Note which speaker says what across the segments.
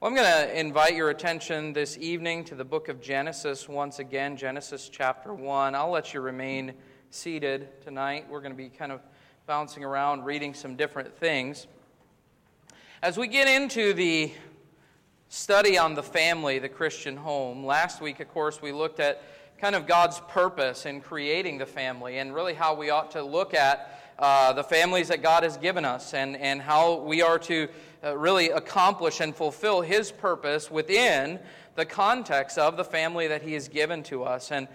Speaker 1: Well, I'm going to invite your attention this evening to the book of Genesis once again, Genesis chapter 1. I'll let you remain seated tonight. We're going to be kind of bouncing around, reading some different things. As we get into the study on the family, the Christian home, last week, of course, we looked at kind of God's purpose in creating the family and really how we ought to look at uh, the families that God has given us and, and how we are to really accomplish and fulfill His purpose within the context of the family that He has given to us. And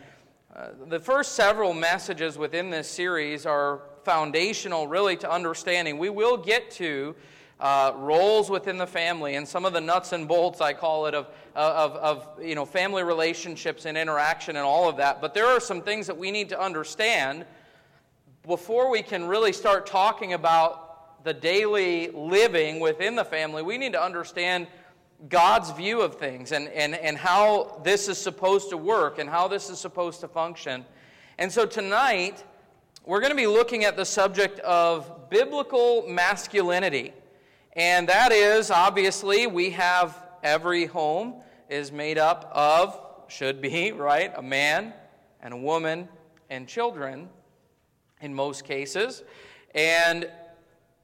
Speaker 1: uh, the first several messages within this series are foundational, really, to understanding. We will get to uh, roles within the family and some of the nuts and bolts, I call it, of, of, of you know, family relationships and interaction and all of that. But there are some things that we need to understand before we can really start talking about the daily living within the family, we need to understand God's view of things and, and, and how this is supposed to work and how this is supposed to function. And so tonight, we're going to be looking at the subject of biblical masculinity. And that is obviously, we have every home is made up of, should be, right, a man and a woman and children in most cases. And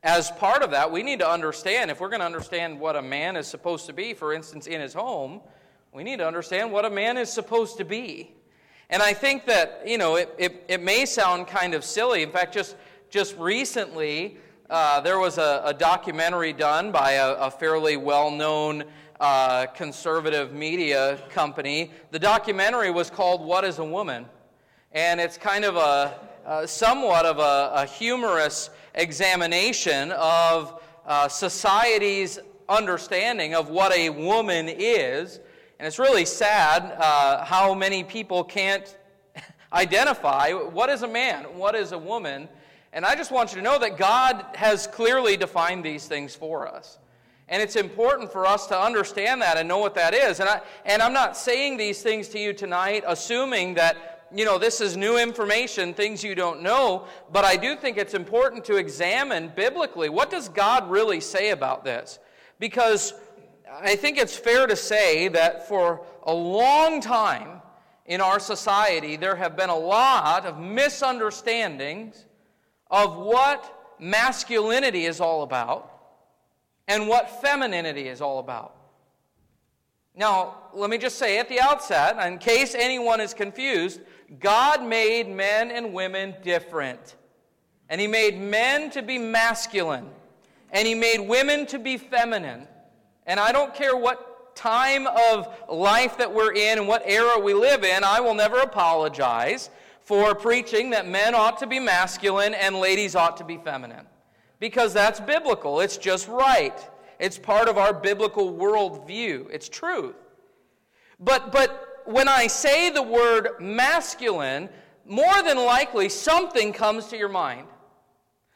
Speaker 1: as part of that, we need to understand, if we're going to understand what a man is supposed to be, for instance, in his home, we need to understand what a man is supposed to be. And I think that, you know, it, it, it may sound kind of silly. In fact, just, just recently, uh, there was a, a, documentary done by a, a fairly well known uh, conservative media company. The documentary was called What is a Woman? And it's kind of a, uh, somewhat of a, a, humorous examination of uh, society's understanding of what a woman is. And it's really sad uh, how many people can't identify what is a man, what is a woman. And I just want you to know that God has clearly defined these things for us. And it's important for us to understand that and know what that is. And, I, and I'm not saying these things to you tonight assuming that you know, this is new information, things you don't know, but I do think it's important to examine biblically what does God really say about this? Because I think it's fair to say that for a long time in our society, there have been a lot of misunderstandings of what masculinity is all about and what femininity is all about. Now, let me just say at the outset, in case anyone is confused, God made men and women different. And He made men to be masculine. And He made women to be feminine. And I don't care what time of life that we're in and what era we live in, I will never apologize for preaching that men ought to be masculine and ladies ought to be feminine. Because that's biblical. It's just right. It's part of our biblical worldview. It's truth. But, but when I say the word masculine, more than likely something comes to your mind.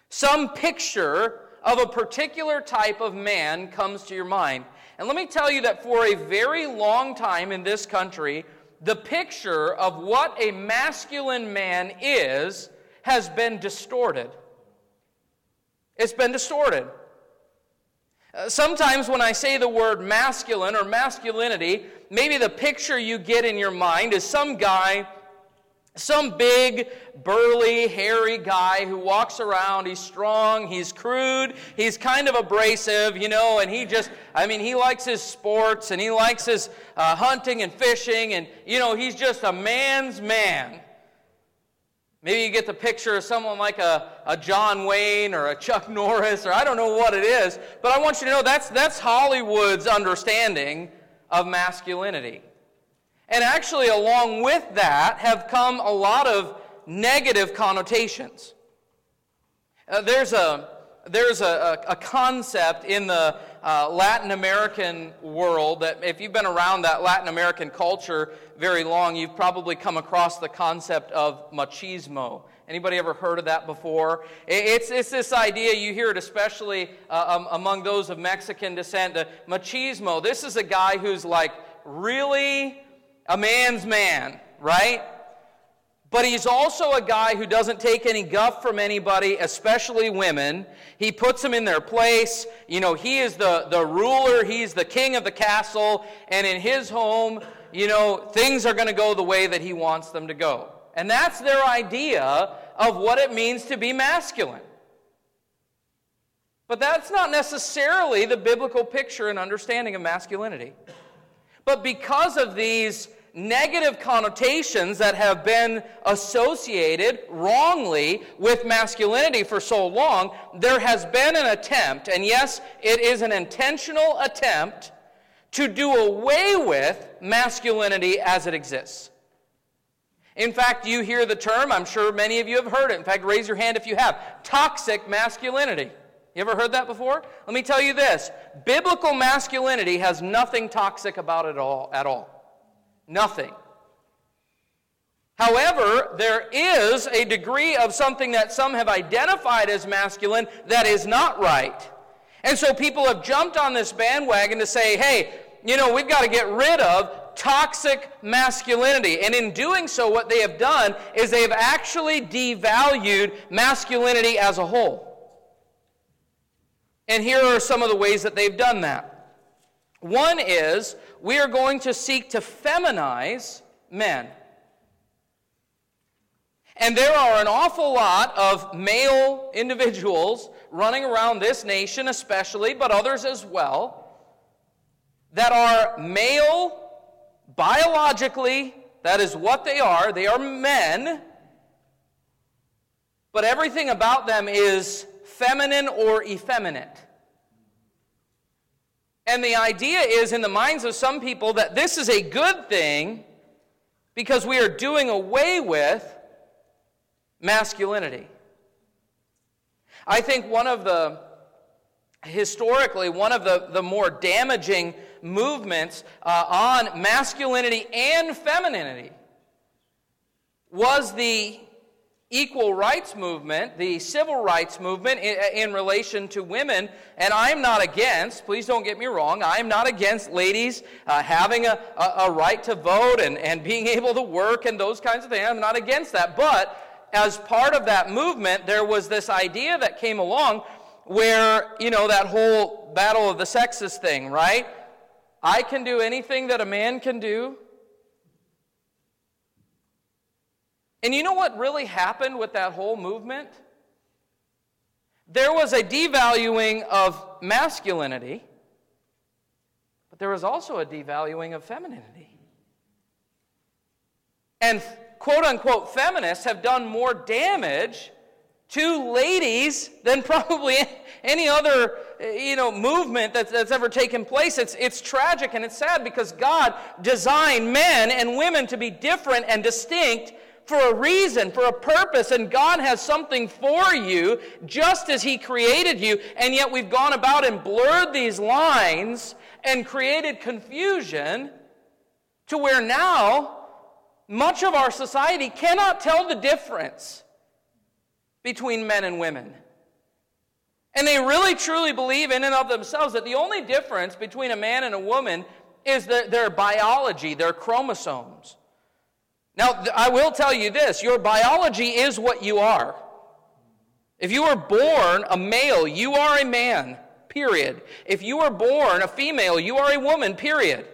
Speaker 1: Some picture of a particular type of man comes to your mind. And let me tell you that for a very long time in this country, the picture of what a masculine man is has been distorted. It's been distorted. Uh, sometimes when I say the word masculine or masculinity, maybe the picture you get in your mind is some guy, some big, burly, hairy guy who walks around. He's strong, he's crude, he's kind of abrasive, you know, and he just, I mean, he likes his sports and he likes his uh, hunting and fishing, and, you know, he's just a man's man. Maybe you get the picture of someone like a, a John Wayne or a Chuck Norris, or I don't know what it is, but I want you to know that's, that's Hollywood's understanding of masculinity. And actually, along with that, have come a lot of negative connotations. Uh, there's a, there's a, a, a concept in the uh, Latin American world that if you've been around that Latin American culture very long, you've probably come across the concept of machismo. Anybody ever heard of that before? It's, it's this idea, you hear it especially uh, um, among those of Mexican descent, the machismo. This is a guy who's like really a man's man, right? But he's also a guy who doesn't take any guff from anybody, especially women. He puts them in their place. You know, he is the, the ruler, he's the king of the castle, and in his home, you know, things are going to go the way that he wants them to go. And that's their idea of what it means to be masculine. But that's not necessarily the biblical picture and understanding of masculinity. But because of these negative connotations that have been associated wrongly with masculinity for so long, there has been an attempt, and yes, it is an intentional attempt, to do away with masculinity as it exists. In fact, you hear the term, I'm sure many of you have heard it. In fact, raise your hand if you have toxic masculinity. You ever heard that before? Let me tell you this biblical masculinity has nothing toxic about it all, at all. Nothing. However, there is a degree of something that some have identified as masculine that is not right. And so people have jumped on this bandwagon to say, hey, you know, we've got to get rid of toxic masculinity. And in doing so, what they have done is they have actually devalued masculinity as a whole. And here are some of the ways that they've done that. One is we are going to seek to feminize men. And there are an awful lot of male individuals running around this nation, especially, but others as well, that are male biologically. That is what they are. They are men. But everything about them is feminine or effeminate. And the idea is in the minds of some people that this is a good thing because we are doing away with masculinity. I think one of the, historically, one of the, the more damaging movements uh, on masculinity and femininity was the equal rights movement, the civil rights movement in, in, relation to women, and I'm not against, please don't get me wrong, I'm not against ladies uh, having a, a, a, right to vote and, and being able to work and those kinds of things. I'm not against that. But as part of that movement, there was this idea that came along where, you know, that whole battle of the sexes thing, right? I can do anything that a man can do. And you know what really happened with that whole movement? There was a devaluing of masculinity, but there was also a devaluing of femininity. And quote unquote feminists have done more damage to ladies than probably any other eh, you know, movement that's, that's ever taken place. It's, it's tragic and it's sad because God designed men and women to be different and distinct for a reason, for a purpose, and God has something for you just as He created you, and yet we've gone about and blurred these lines and created confusion to where now much of our society cannot tell the difference between men and women. And they really truly believe in and of themselves that the only difference between a man and a woman is their, their biology, their chromosomes. Now, I will tell you this your biology is what you are. If you were born a male, you are a man, period. If you were born a female, you are a woman, period.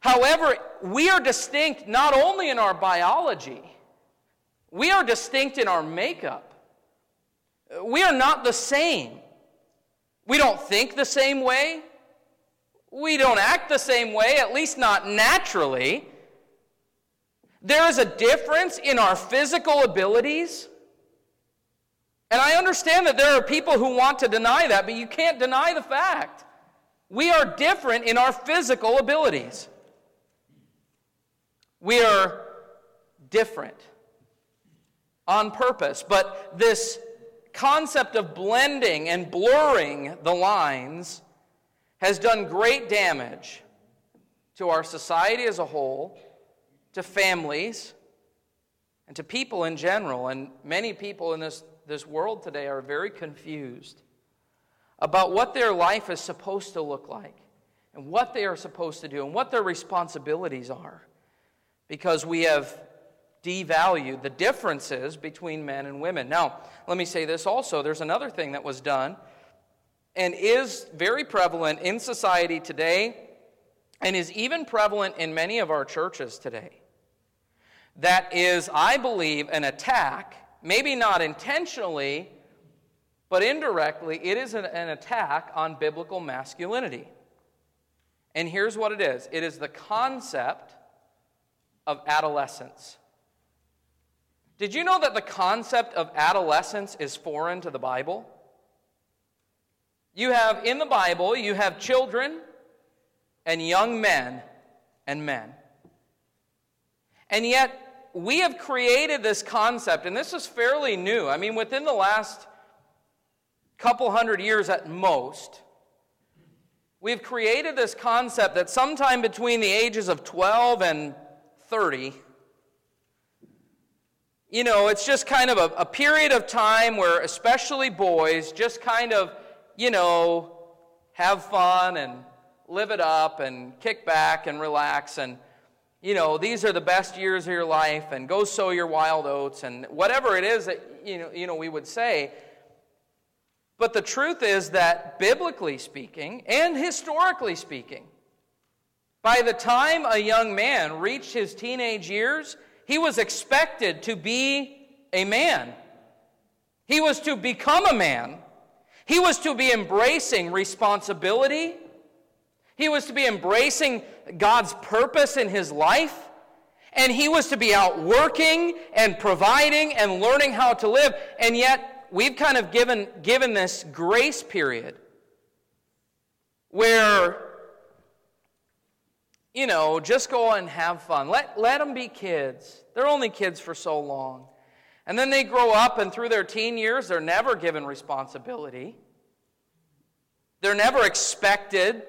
Speaker 1: However, we are distinct not only in our biology, we are distinct in our makeup. We are not the same. We don't think the same way. We don't act the same way, at least not naturally. There is a difference in our physical abilities. And I understand that there are people who want to deny that, but you can't deny the fact. We are different in our physical abilities. We are different on purpose. But this concept of blending and blurring the lines has done great damage to our society as a whole to families and to people in general. And many people in this, this world today are very confused about what their life is supposed to look like and what they are supposed to do and what their responsibilities are because we have devalue the differences between men and women. Now, let me say this also there's another thing that was done and is very prevalent in society today and is even prevalent in many of our churches today. That is, I believe, an attack, maybe not intentionally, but indirectly, it is an, an attack on biblical masculinity. And here's what it is it is the concept of adolescence. Did you know that the concept of adolescence is foreign to the Bible? You have in the Bible, you have children and young men and men. And yet, we have created this concept, and this is fairly new. I mean, within the last couple hundred years at most, we've created this concept that sometime between the ages of 12 and 30, you know, it's just kind of a, a period of time where, especially boys, just kind of, you know, have fun and live it up and kick back and relax and you know these are the best years of your life and go sow your wild oats and whatever it is that you know, you know we would say. But the truth is that biblically speaking and historically speaking by the time a young man reached his teenage years he was expected to be a man. He was to become a man. He was to be embracing responsibility. He was to be embracing God's purpose in his life. And he was to be out working and providing and learning how to live. And yet, we've kind of given, given this grace period where you know, just go and have fun. Let, let them be kids. They're only kids for so long. And then they grow up, and through their teen years, they're never given responsibility. They're never expected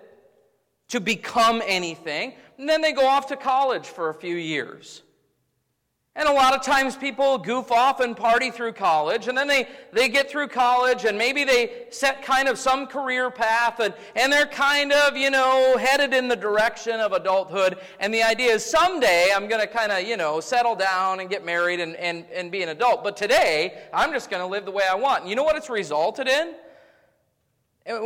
Speaker 1: to become anything. And then they go off to college for a few years. And a lot of times people goof off and party through college, and then they, they get through college, and maybe they set kind of some career path, and, and they're kind of, you know, headed in the direction of adulthood. And the idea is someday I'm going to kind of, you know, settle down and get married and, and, and be an adult. But today, I'm just going to live the way I want. And you know what it's resulted in?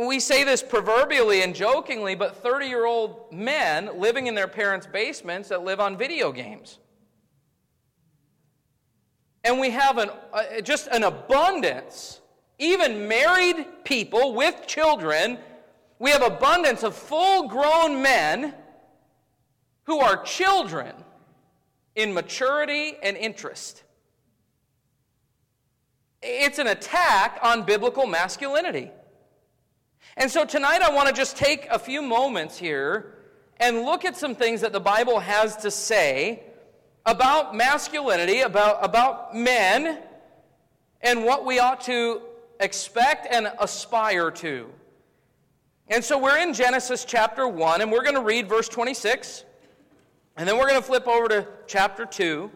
Speaker 1: We say this proverbially and jokingly, but 30 year old men living in their parents' basements that live on video games. And we have an, uh, just an abundance, even married people with children, we have abundance of full grown men who are children in maturity and interest. It's an attack on biblical masculinity. And so tonight I want to just take a few moments here and look at some things that the Bible has to say about masculinity, about, about men, and what we ought to expect and aspire to. And so we're in Genesis chapter 1, and we're going to read verse 26, and then we're going to flip over to chapter 2.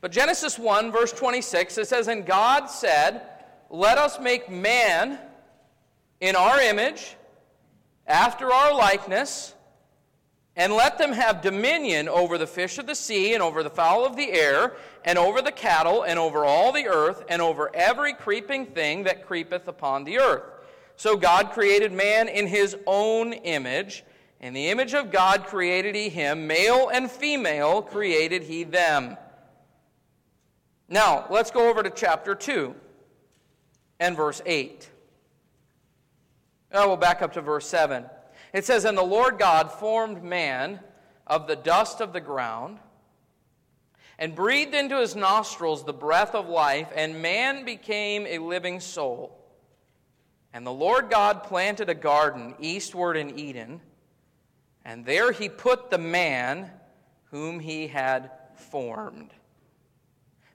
Speaker 1: But Genesis 1, verse 26, it says, And God said, Let us make man in our image, after our likeness and let them have dominion over the fish of the sea, and over the fowl of the air, and over the cattle, and over all the earth, and over every creeping thing that creepeth upon the earth. So God created man in his own image. In the image of God created he him, male and female created he them. Now, let's go over to chapter 2 and verse 8. Oh, we'll back up to verse 7. It says, And the Lord God formed man of the dust of the ground and breathed into his nostrils the breath of life, and man became a living soul. And the Lord God planted a garden eastward in Eden, and there he put the man whom he had formed.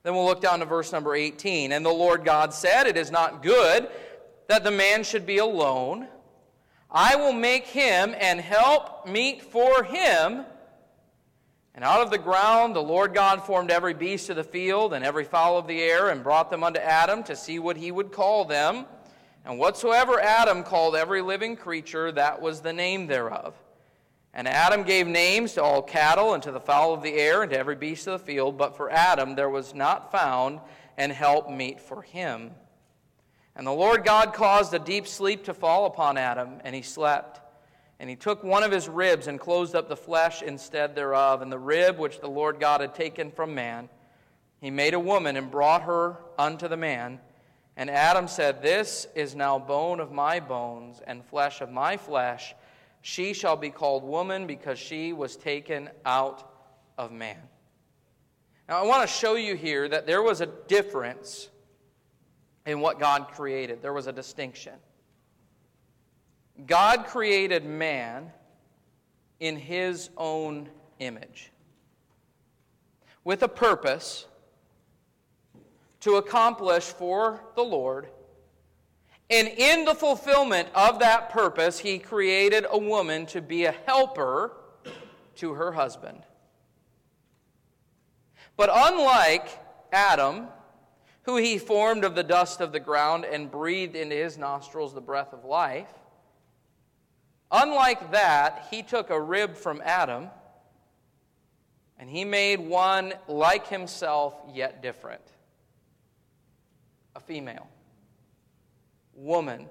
Speaker 1: Then we'll look down to verse number 18. And the Lord God said, It is not good that the man should be alone. I will make him and help meet for him. And out of the ground the Lord God formed every beast of the field and every fowl of the air and brought them unto Adam to see what he would call them. And whatsoever Adam called every living creature, that was the name thereof. And Adam gave names to all cattle and to the fowl of the air and to every beast of the field. But for Adam there was not found an help meet for him. And the Lord God caused a deep sleep to fall upon Adam, and he slept. And he took one of his ribs and closed up the flesh instead thereof. And the rib which the Lord God had taken from man, he made a woman and brought her unto the man. And Adam said, This is now bone of my bones and flesh of my flesh. She shall be called woman because she was taken out of man. Now, I want to show you here that there was a difference in what God created, there was a distinction. God created man in his own image with a purpose to accomplish for the Lord and in the fulfillment of that purpose, he created a woman to be a helper to her husband. But unlike Adam, who he formed of the dust of the ground and breathed into his nostrils the breath of life, unlike that, he took a rib from Adam and he made one like himself, yet different a female woman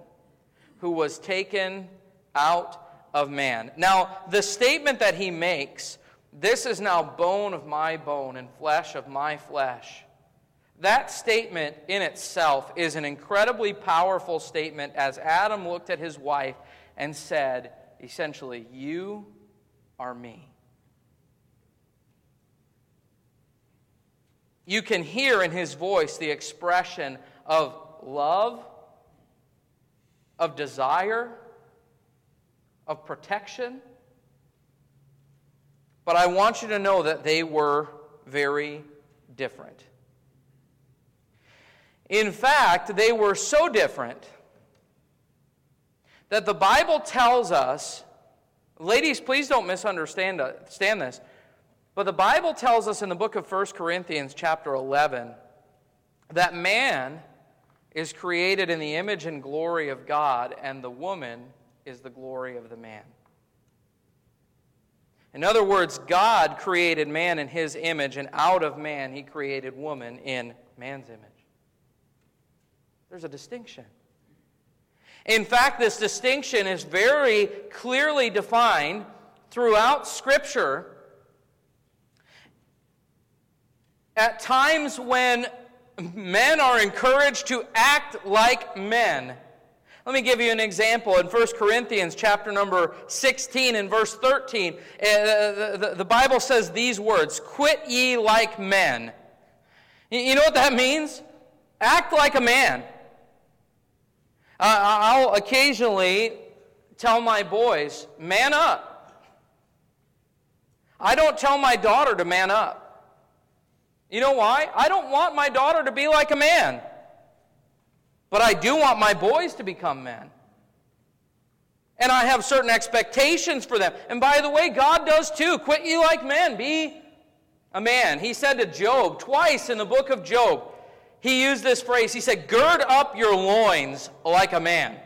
Speaker 1: who was taken out of man. Now, the statement that he makes, this is now bone of my bone and flesh of my flesh. That statement in itself is an incredibly powerful statement as Adam looked at his wife and said, essentially, You are me. You can hear in his voice the expression of love of desire, of protection. But I want you to know that they were very different. In fact, they were so different that the Bible tells us, ladies, please don't misunderstand uh, understand this, but the Bible tells us in the book of 1 Corinthians, chapter 11, that man is created in the image and glory of God, and the woman is the glory of the man. In other words, God created man in his image, and out of man, he created woman in man's image. There's a distinction. In fact, this distinction is very clearly defined throughout Scripture. At times when men are encouraged to act like men. Let me give you an example. In 1 Corinthians chapter number 16 and verse 13, uh, the, the, the Bible says these words, Quit ye like men. You know what that means? Act like a man. I'll occasionally tell my boys, man up. I don't tell my daughter to man up. You know why? I don't want my daughter to be like a man. But I do want my boys to become men. And I have certain expectations for them. And by the way, God does too. Quit you like men. Be a man. He said to Job, twice in the book of Job, he used this phrase. He said, Gird up your loins like a man.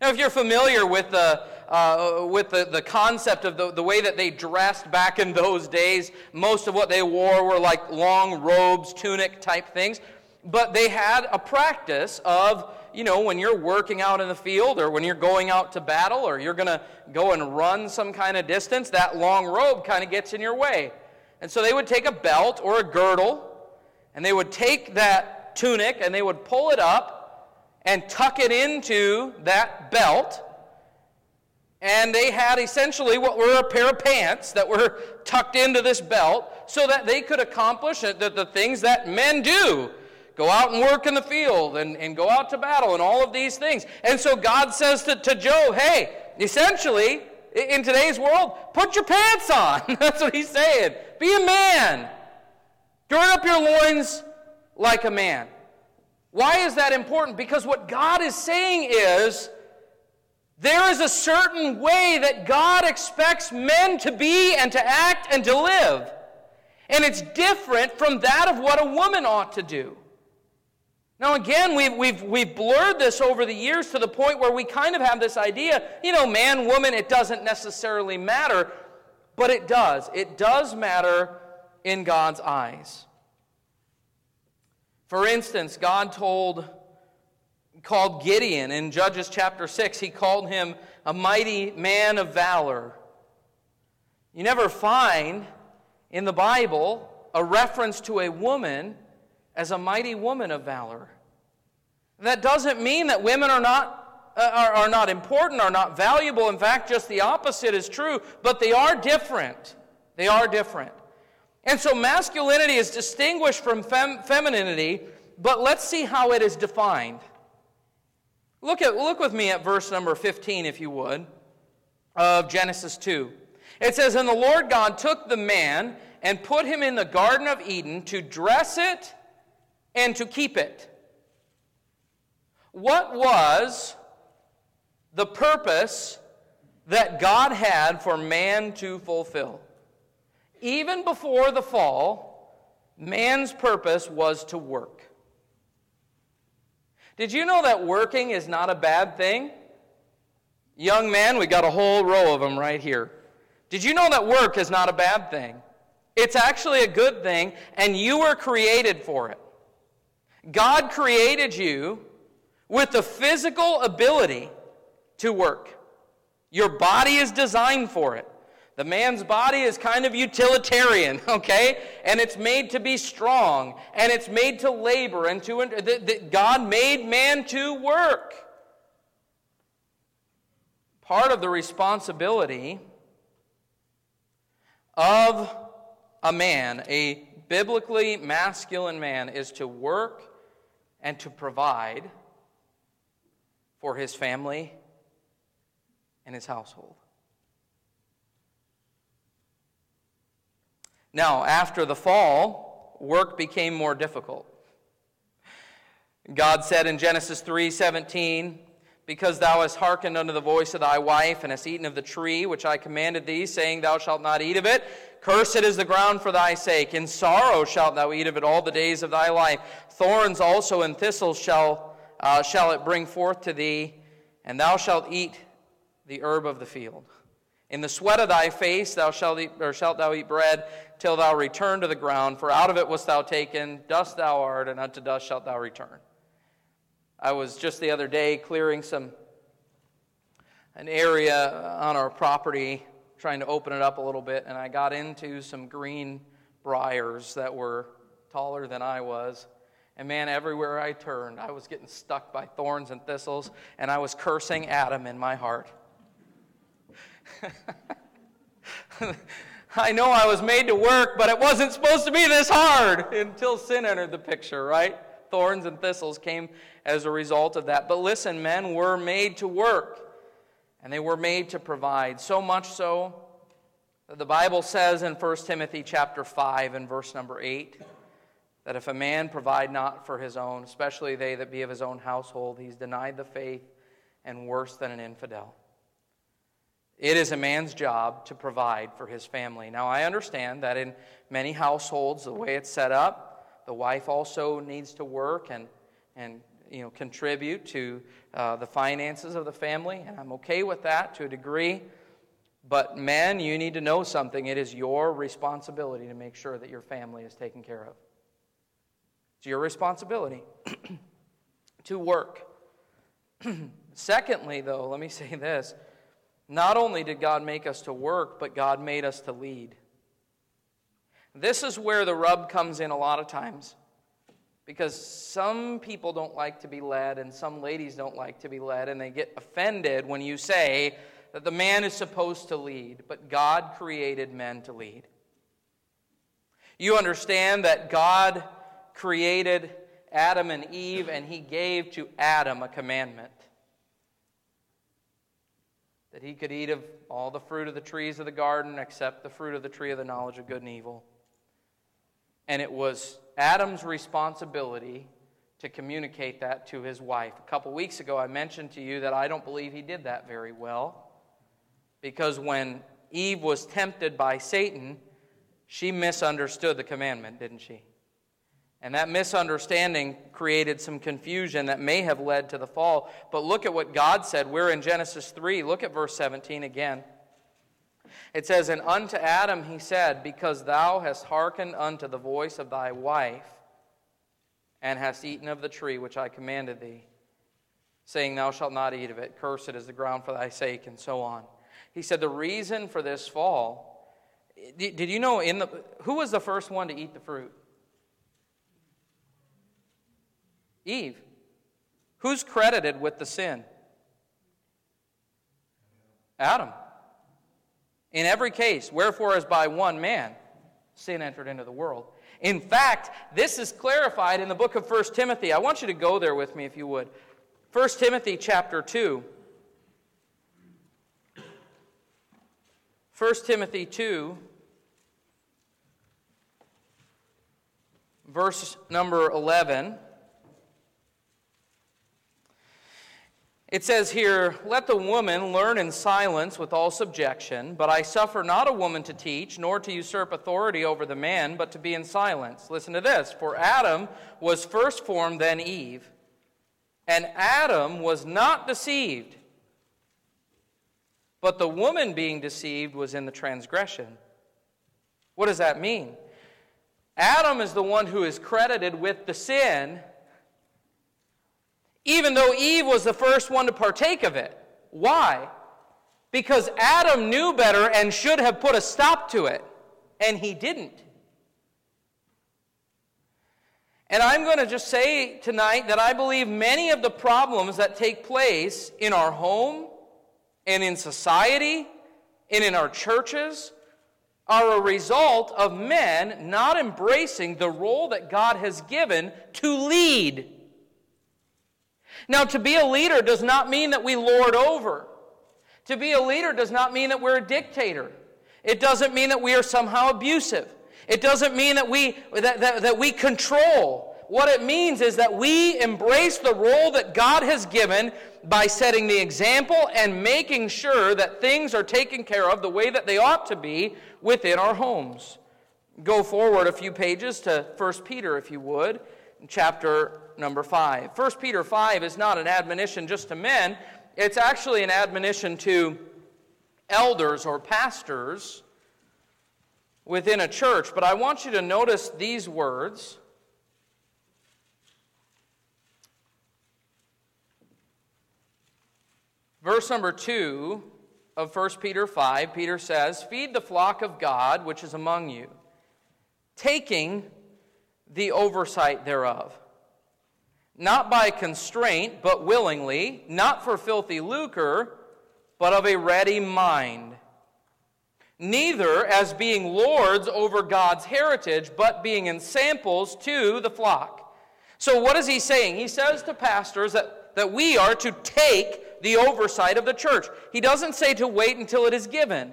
Speaker 1: Now, if you're familiar with the uh, with the, the concept of the, the way that they dressed back in those days. Most of what they wore were like long robes, tunic type things. But they had a practice of, you know, when you're working out in the field or when you're going out to battle or you're going to go and run some kind of distance, that long robe kind of gets in your way. And so they would take a belt or a girdle and they would take that tunic and they would pull it up and tuck it into that belt and they had essentially what were a pair of pants that were tucked into this belt so that they could accomplish the, things that men do go out and work in the field and, and go out to battle and all of these things. And so God says to, to Job, hey, essentially, in today's world, put your pants on. That's what he's saying. Be a man. Gird up your loins like a man. Why is that important? Because what God is saying is, there is a certain way that God expects men to be and to act and to live. And it's different from that of what a woman ought to do. Now, again, we've, we've, we've blurred this over the years to the point where we kind of have this idea you know, man, woman, it doesn't necessarily matter, but it does. It does matter in God's eyes. For instance, God told called Gideon in Judges chapter 6, he called him a mighty man of valor. You never find in the Bible a reference to a woman as a mighty woman of valor. That doesn't mean that women are not, uh, are, are not important, are not valuable. In fact, just the opposite is true, but they are different. They are different. And so masculinity is distinguished from fem- femininity, but let's see how it is defined. Look, at, look with me at verse number 15, if you would, of Genesis 2. It says, And the Lord God took the man and put him in the Garden of Eden to dress it and to keep it. What was the purpose that God had for man to fulfill? Even before the fall, man's purpose was to work. Did you know that working is not a bad thing? Young man, we got a whole row of them right here. Did you know that work is not a bad thing? It's actually a good thing, and you were created for it. God created you with the physical ability to work. Your body is designed for it. The man's body is kind of utilitarian, okay? And it's made to be strong, and it's made to labor, and to the, God made man to work. Part of the responsibility of a man, a biblically masculine man, is to work and to provide for his family and his household. Now, after the fall, work became more difficult. God said in Genesis 3:17, "Because thou hast hearkened unto the voice of thy wife, and hast eaten of the tree which I commanded thee, saying, Thou shalt not eat of it, cursed is the ground for thy sake. In sorrow shalt thou eat of it all the days of thy life. Thorns also and thistles shall, uh, shall it bring forth to thee, and thou shalt eat the herb of the field." In the sweat of thy face thou shalt eat, or shalt thou eat bread till thou return to the ground, for out of it wast thou taken, dust thou art, and unto dust shalt thou return. I was just the other day clearing some an area on our property, trying to open it up a little bit, and I got into some green briars that were taller than I was. And man, everywhere I turned, I was getting stuck by thorns and thistles, and I was cursing Adam in my heart. I know I was made to work, but it wasn't supposed to be this hard until sin entered the picture, right? Thorns and thistles came as a result of that. But listen, men were made to work, and they were made to provide. So much so that the Bible says in 1 Timothy chapter 5 and verse number 8 that if a man provide not for his own, especially they that be of his own household, he's denied the faith and worse than an infidel. It is a man's job to provide for his family. Now, I understand that in many households, the way it's set up, the wife also needs to work and, and you know, contribute to uh, the finances of the family, and I'm okay with that to a degree. But, men, you need to know something. It is your responsibility to make sure that your family is taken care of. It's your responsibility to work. Secondly, though, let me say this not only did God make us to work, but God made us to lead. This is where the rub comes in a lot of times. Because some people don't like to be led, and some ladies don't like to be led, and they get offended when you say that the man is supposed to lead, but God created men to lead. You understand that God created Adam and Eve, and he gave to Adam a commandment that he could eat of all the fruit of the trees of the garden except the fruit of the tree of the knowledge of good and evil. And it was Adam's responsibility to communicate that to his wife. A couple weeks ago, I mentioned to you that I don't believe he did that very well because when Eve was tempted by Satan, she misunderstood the commandment, didn't she? And that misunderstanding created some confusion that may have led to the fall. But look at what God said. We're in Genesis 3. Look at verse 17 again. It says, And unto Adam he said, Because thou hast hearkened unto the voice of thy wife, and hast eaten of the tree which I commanded thee, saying, Thou shalt not eat of it, cursed is the ground for thy sake, and so on. He said, The reason for this fall, did you know in the, who was the first one to eat the fruit? Eve. Who's credited with the sin? Adam. In every case, wherefore, as by one man sin entered into the world. In fact, this is clarified in the book of 1 Timothy. I want you to go there with me if you would. 1 Timothy chapter 2. 1 Timothy 2, verse number 11. It says here, Let the woman learn in silence with all subjection, but I suffer not a woman to teach, nor to usurp authority over the man, but to be in silence. Listen to this For Adam was first formed, then Eve. And Adam was not deceived, but the woman being deceived was in the transgression. What does that mean? Adam is the one who is credited with the sin even though Eve was the first one to partake of it. Why? Because Adam knew better and should have put a stop to it, and he didn't. And I'm going to just say tonight that I believe many of the problems that take place in our home and in society and in our churches are a result of men not embracing the role that God has given to lead. Now, to be a leader does not mean that we lord over. To be a leader does not mean that we're a dictator. It doesn't mean that we are somehow abusive. It doesn't mean that we, that, that, that we control. What it means is that we embrace the role that God has given by setting the example and making sure that things are taken care of the way that they ought to be within our homes. Go forward a few pages to 1 Peter, if you would, chapter number 5. 1 Peter 5 is not an admonition just to men, it's actually an admonition to elders or pastors within a church. But I want you to notice these words. Verse number 2 of 1 Peter 5, Peter says, Feed the flock of God which is among you, taking the oversight thereof not by constraint, but willingly, not for filthy lucre, but of a ready mind. Neither as being lords over God's heritage, but being ensamples to the flock. So, what is he saying? He says to pastors that, that we are to take the oversight of the church. He doesn't say to wait until it is given.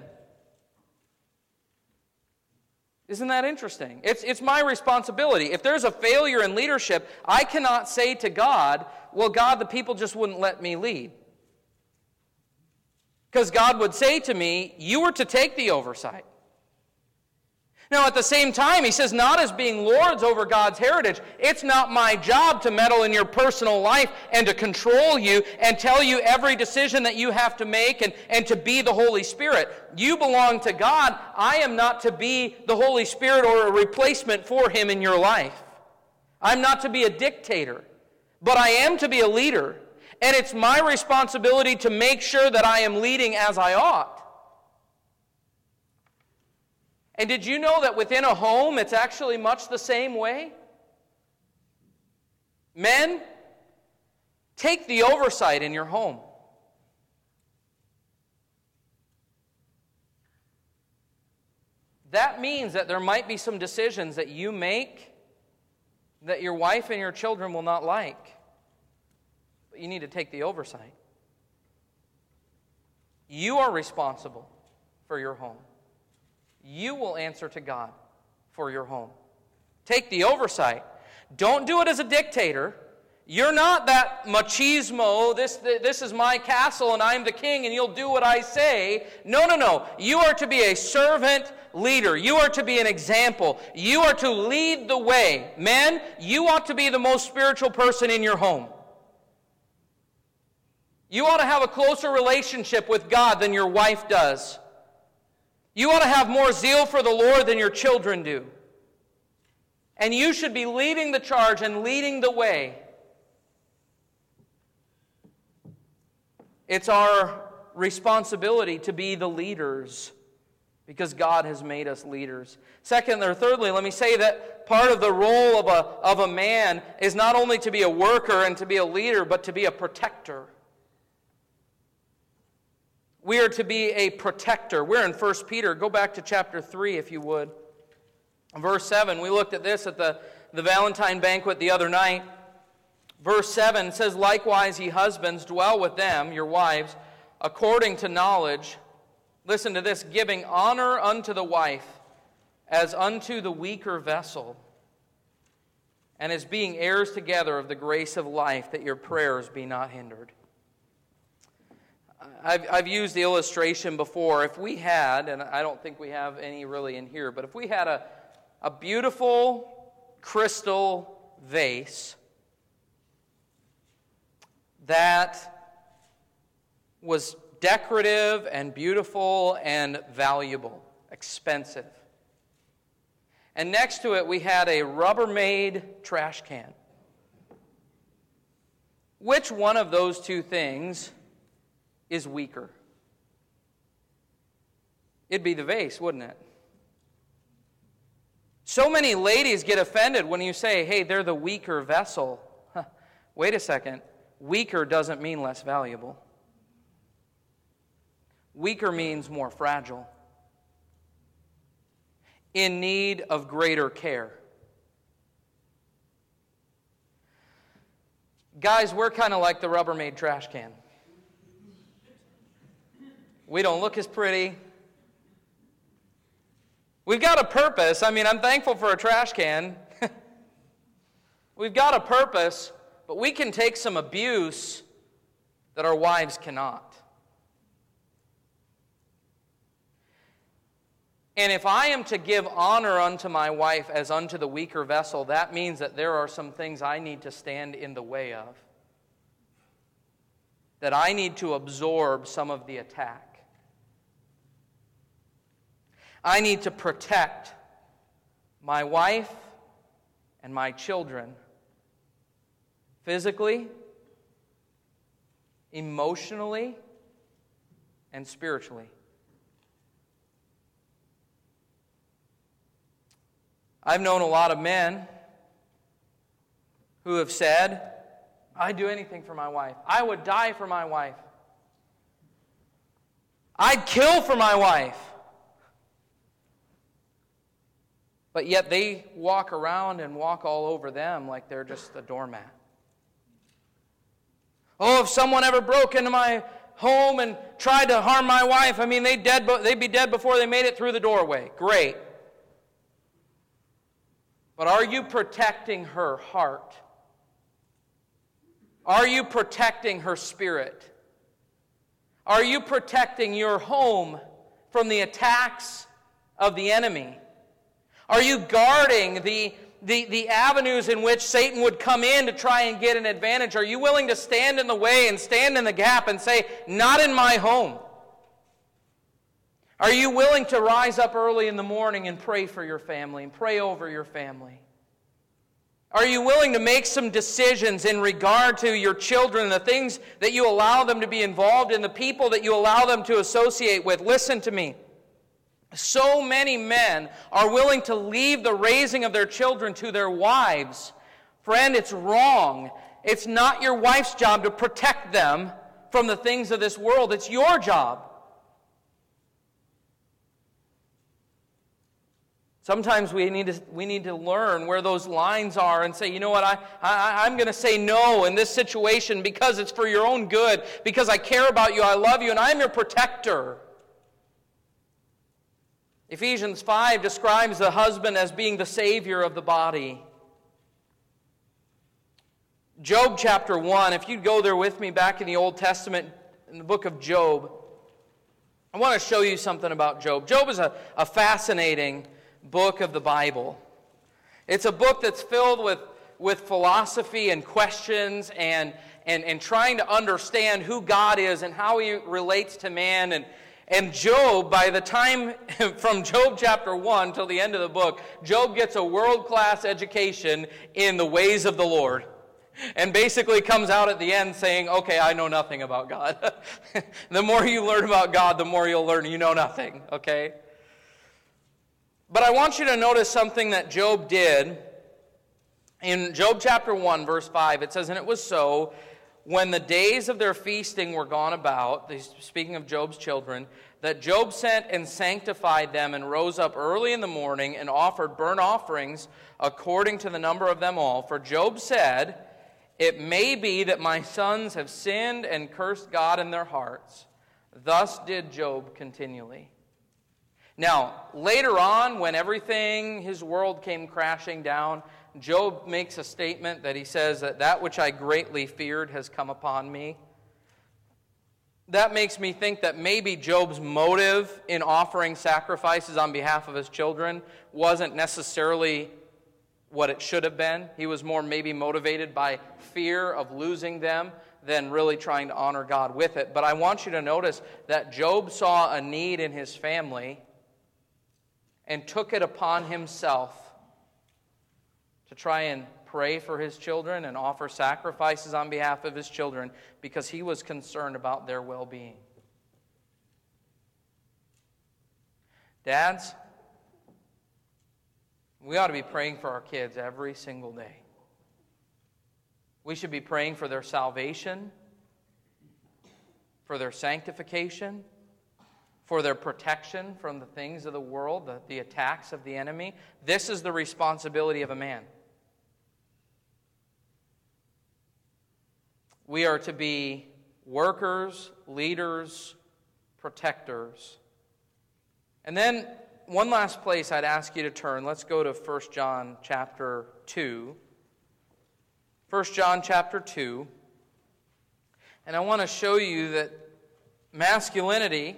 Speaker 1: Isn't that interesting? It's, it's my responsibility. If there's a failure in leadership, I cannot say to God, well, God, the people just wouldn't let me lead. Because God would say to me, you were to take the oversight. Now, at the same time, he says, not as being lords over God's heritage. It's not my job to meddle in your personal life and to control you and tell you every decision that you have to make and, and to be the Holy Spirit. You belong to God. I am not to be the Holy Spirit or a replacement for him in your life. I'm not to be a dictator, but I am to be a leader. And it's my responsibility to make sure that I am leading as I ought. And did you know that within a home, it's actually much the same way? Men, take the oversight in your home. That means that there might be some decisions that you make that your wife and your children will not like. But you need to take the oversight. You are responsible for your home you will answer to God for your home. Take the oversight. Don't do it as a dictator. You're not that machismo, this, this is my castle and I'm the king and you'll do what I say. No, no, no. You are to be a servant leader. You are to be an example. You are to lead the way. Men, you ought to be the most spiritual person in your home. You ought to have a closer relationship with God than your wife does. You ought to have more zeal for the Lord than your children do. And you should be leading the charge and leading the way. It's our responsibility to be the leaders because God has made us leaders. Second or thirdly, let me say that part of the role of a, of a man is not only to be a worker and to be a leader, but to be a protector. We are to be a protector. We're in 1 Peter. Go back to chapter 3, if you would. Verse 7, we looked at this at the, the Valentine banquet the other night. Verse 7 says, Likewise, ye husbands, dwell with them, your wives, according to knowledge. Listen to this giving honor unto the wife as unto the weaker vessel, and as being heirs together of the grace of life, that your prayers be not hindered. I've, I've used the illustration before. If we had, and I don't think we have any really in here, but if we had a, a beautiful crystal vase that was decorative and beautiful and valuable, expensive. And next to it, we had a Rubbermaid trash can. Which one of those two things is weaker? It'd be the vase, wouldn't it? So many ladies get offended when you say, hey, they're the weaker vessel. Huh. Wait a second. Weaker doesn't mean less valuable. Weaker means more fragile, in need of greater care. Guys, we're kind of like the Rubbermaid trash can. We don't look as pretty. We've got a purpose. I mean, I'm thankful for a trash can. We've got a purpose, but we can take some abuse that our wives cannot. And if I am to give honor unto my wife as unto the weaker vessel, that means that there are some things I need to stand in the way of. That I need to absorb some of the attack. I need to protect my wife and my children physically, emotionally, and spiritually. I've known a lot of men who have said, I'd do anything for my wife. I would die for my wife. I'd kill for my wife. But yet they walk around and walk all over them like they're just a doormat. Oh, if someone ever broke into my home and tried to harm my wife, I mean, they'd, dead, they'd be dead before they made it through the doorway. Great. But are you protecting her heart? Are you protecting her spirit? Are you protecting your home from the attacks of the enemy? Are you guarding the, the, the avenues in which Satan would come in to try and get an advantage? Are you willing to stand in the way and stand in the gap and say, Not in my home? Are you willing to rise up early in the morning and pray for your family and pray over your family? Are you willing to make some decisions in regard to your children, the things that you allow them to be involved in, the people that you allow them to associate with? Listen to me. So many men are willing to leave the raising of their children to their wives. Friend, it's wrong. It's not your wife's job to protect them from the things of this world, it's your job. Sometimes we need, to, we need to learn where those lines are and say, you know what, I, I, I'm going to say no in this situation because it's for your own good, because I care about you, I love you, and I'm your protector. Ephesians 5 describes the husband as being the savior of the body. Job chapter 1, if you'd go there with me back in the Old Testament, in the book of Job. I want to show you something about Job. Job is a, a fascinating book of the Bible. It's a book that's filled with, with philosophy and questions and, and, and trying to understand who God is and how he relates to man. And, and Job, by the time from Job chapter 1 till the end of the book, Job gets a world class education in the ways of the Lord. And basically comes out at the end saying, Okay, I know nothing about God. the more you learn about God, the more you'll learn you know nothing, okay? But I want you to notice something that Job did. In Job chapter 1, verse 5, it says, And it was so when the days of their feasting were gone about, speaking of Job's children, that Job sent and sanctified them and rose up early in the morning and offered burnt offerings according to the number of them all. For Job said, It may be that my sons have sinned and cursed God in their hearts. Thus did Job continually. Now, later on, when everything, his world came crashing down, Job makes a statement that he says that that which I greatly feared has come upon me. That makes me think that maybe Job's motive in offering sacrifices on behalf of his children wasn't necessarily what it should have been. He was more maybe motivated by fear of losing them than really trying to honor God with it. But I want you to notice that Job saw a need in his family and took it upon himself to try and pray for his children and offer sacrifices on behalf of his children because he was concerned about their well being. Dads, we ought to be praying for our kids every single day. We should be praying for their salvation, for their sanctification, for their protection from the things of the world, the, the attacks of the enemy. This is the responsibility of a man. We are to be workers, leaders, protectors. And then one last place I'd ask you to turn. Let's go to 1 John chapter 2. 1 John chapter 2. And I want to show you that masculinity,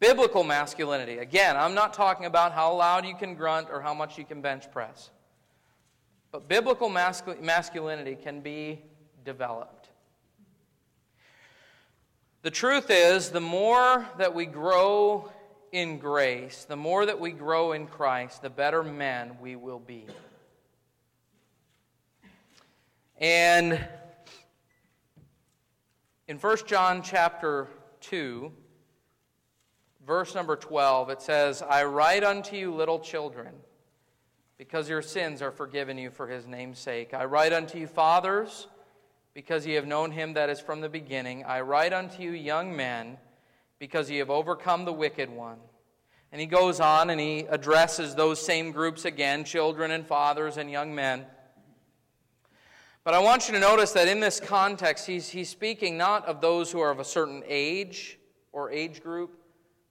Speaker 1: biblical masculinity, again, I'm not talking about how loud you can grunt or how much you can bench press. But biblical masculinity can be developed. The truth is, the more that we grow in grace, the more that we grow in Christ, the better men we will be. And in 1 John chapter 2, verse number 12, it says, I write unto you, little children, because your sins are forgiven you for his name's sake. I write unto you, fathers, because ye have known him that is from the beginning. I write unto you, young men, because ye have overcome the wicked one. And he goes on and he addresses those same groups again children and fathers and young men. But I want you to notice that in this context, he's, he's speaking not of those who are of a certain age or age group,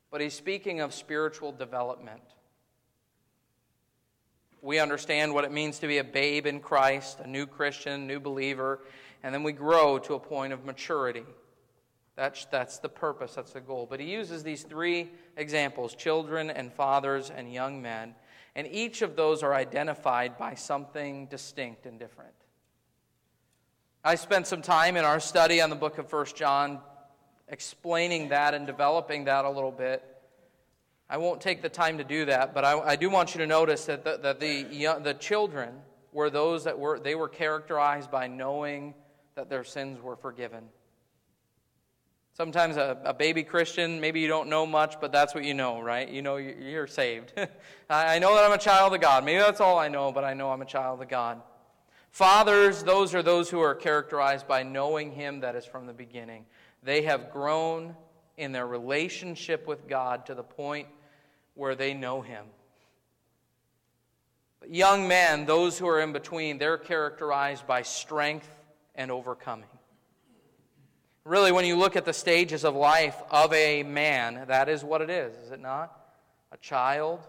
Speaker 1: but he's speaking of spiritual development. We understand what it means to be a babe in Christ, a new Christian, new believer and then we grow to a point of maturity. That's, that's the purpose, that's the goal. But he uses these three examples children and fathers and young men, and each of those are identified by something distinct and different. I spent some time in our study on the book of First John explaining that and developing that a little bit. I won't take the time to do that, but I, I do want you to notice that the, that the, the children were those that were, they were characterized by knowing that their sins were forgiven. Sometimes a, a, baby Christian, maybe you don't know much, but that's what you know, right? You know you're saved. I know that I'm a child of God. Maybe that's all I know, but I know I'm a child of God. Fathers, those are those who are characterized by knowing Him that is from the beginning. They have grown in their relationship with God to the point where they know Him. But young men, those who are in between, they're characterized by strength and overcoming. Really, when you look at the stages of life of a man, that is what it is, is it not? A child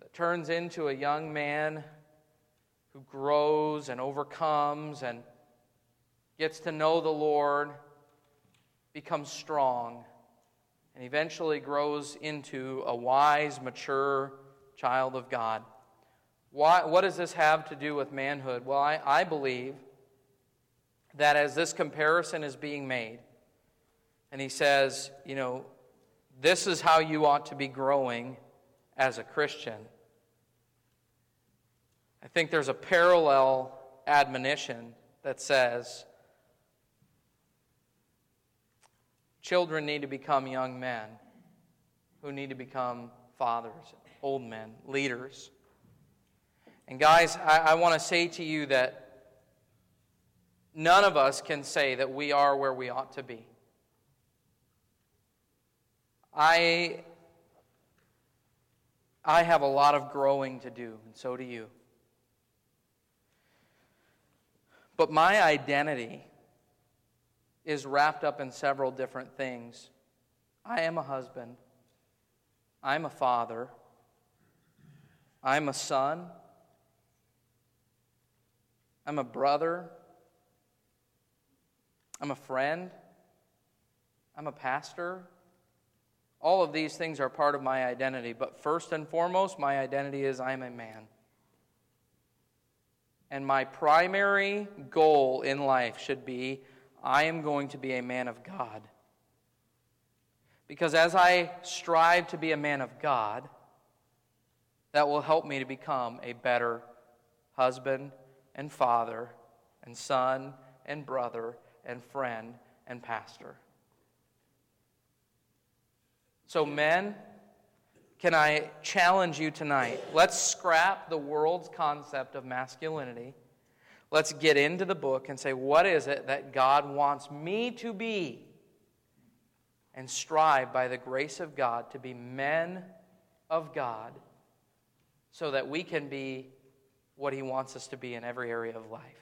Speaker 1: that turns into a young man who grows and overcomes and gets to know the Lord, becomes strong, and eventually grows into a wise, mature child of God. Why, what does this have to do with manhood? Well, I, I believe that as this comparison is being made, and he says, you know, this is how you ought to be growing as a Christian. I think there's a parallel admonition that says children need to become young men who need to become fathers, old men, leaders. And guys, I, I want to say to you that none of us can say that we are where we ought to be. I, I have a lot of growing to do, and so do you. But my identity is wrapped up in several different things. I am a husband. I'm a father. I'm a son. I'm a brother. I'm a friend. I'm a pastor. All of these things are part of my identity, but first and foremost, my identity is I'm a man. And my primary goal in life should be I am going to be a man of God. Because as I strive to be a man of God, that will help me to become a better husband and father and son and brother and friend and pastor. So, men, can I challenge you tonight? Let's scrap the world's concept of masculinity. Let's get into the book and say, what is it that God wants me to be? And strive by the grace of God to be men of God so that we can be what He wants us to be in every area of life.